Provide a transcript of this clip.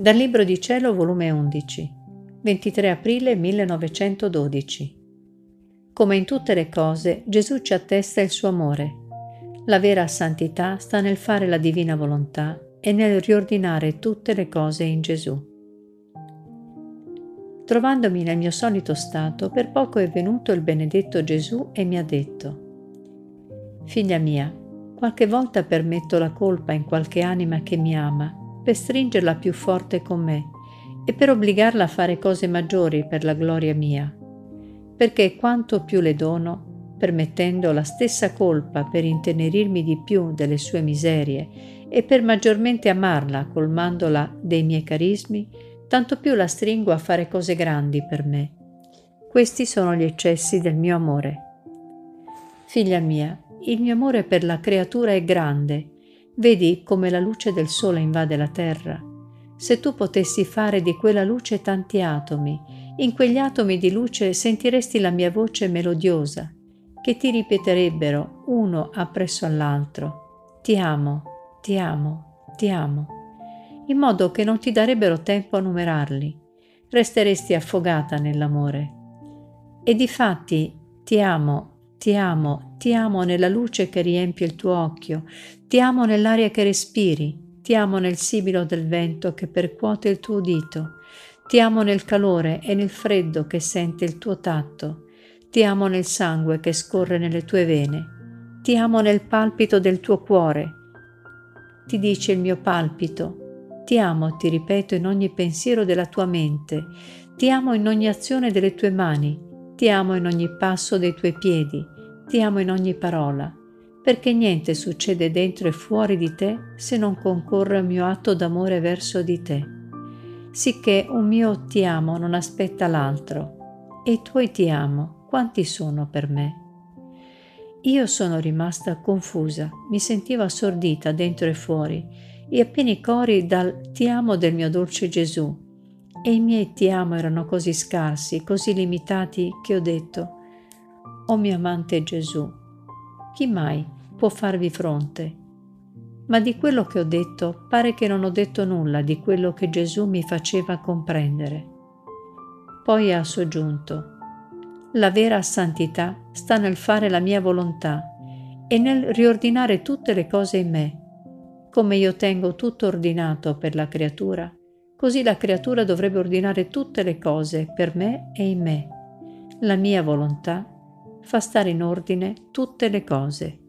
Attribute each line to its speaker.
Speaker 1: Dal Libro di Cielo, volume 11, 23 aprile 1912. Come in tutte le cose, Gesù ci attesta il suo amore. La vera santità sta nel fare la divina volontà e nel riordinare tutte le cose in Gesù. Trovandomi nel mio solito stato, per poco è venuto il benedetto Gesù e mi ha detto, Figlia mia, qualche volta permetto la colpa in qualche anima che mi ama, per stringerla più forte con me e per obbligarla a fare cose maggiori per la gloria mia, perché quanto più le dono, permettendo la stessa colpa per intenerirmi di più delle sue miserie e per maggiormente amarla colmandola dei miei carismi, tanto più la stringo a fare cose grandi per me. Questi sono gli eccessi del mio amore. Figlia mia, il mio amore per la creatura è grande. Vedi come la luce del sole invade la terra. Se tu potessi fare di quella luce tanti atomi, in quegli atomi di luce sentiresti la mia voce melodiosa, che ti ripeterebbero uno appresso all'altro. Ti amo, ti amo, ti amo in modo che non ti darebbero tempo a numerarli. Resteresti affogata nell'amore. E difatti ti amo, ti amo, ti amo nella luce che riempie il tuo occhio, ti amo nell'aria che respiri, ti amo nel sibilo del vento che percuote il tuo udito, ti amo nel calore e nel freddo che sente il tuo tatto, ti amo nel sangue che scorre nelle tue vene, ti amo nel palpito del tuo cuore. Ti dice il mio palpito, ti amo, ti ripeto, in ogni pensiero della tua mente, ti amo in ogni azione delle tue mani, ti amo in ogni passo dei tuoi piedi, ti amo in ogni parola, perché niente succede dentro e fuori di te se non concorre un mio atto d'amore verso di te. Sicché un mio ti amo non aspetta l'altro, e i tuoi ti amo, quanti sono per me? Io sono rimasta confusa, mi sentivo assordita dentro e fuori, e a pieni cori dal ti amo del mio dolce Gesù. E i miei ti amo erano così scarsi, così limitati, che ho detto, O mio amante Gesù, chi mai può farvi fronte? Ma di quello che ho detto pare che non ho detto nulla di quello che Gesù mi faceva comprendere. Poi ha soggiunto, la vera santità sta nel fare la mia volontà e nel riordinare tutte le cose in me come io tengo tutto ordinato per la creatura, così la creatura dovrebbe ordinare tutte le cose per me e in me. La mia volontà fa stare in ordine tutte le cose.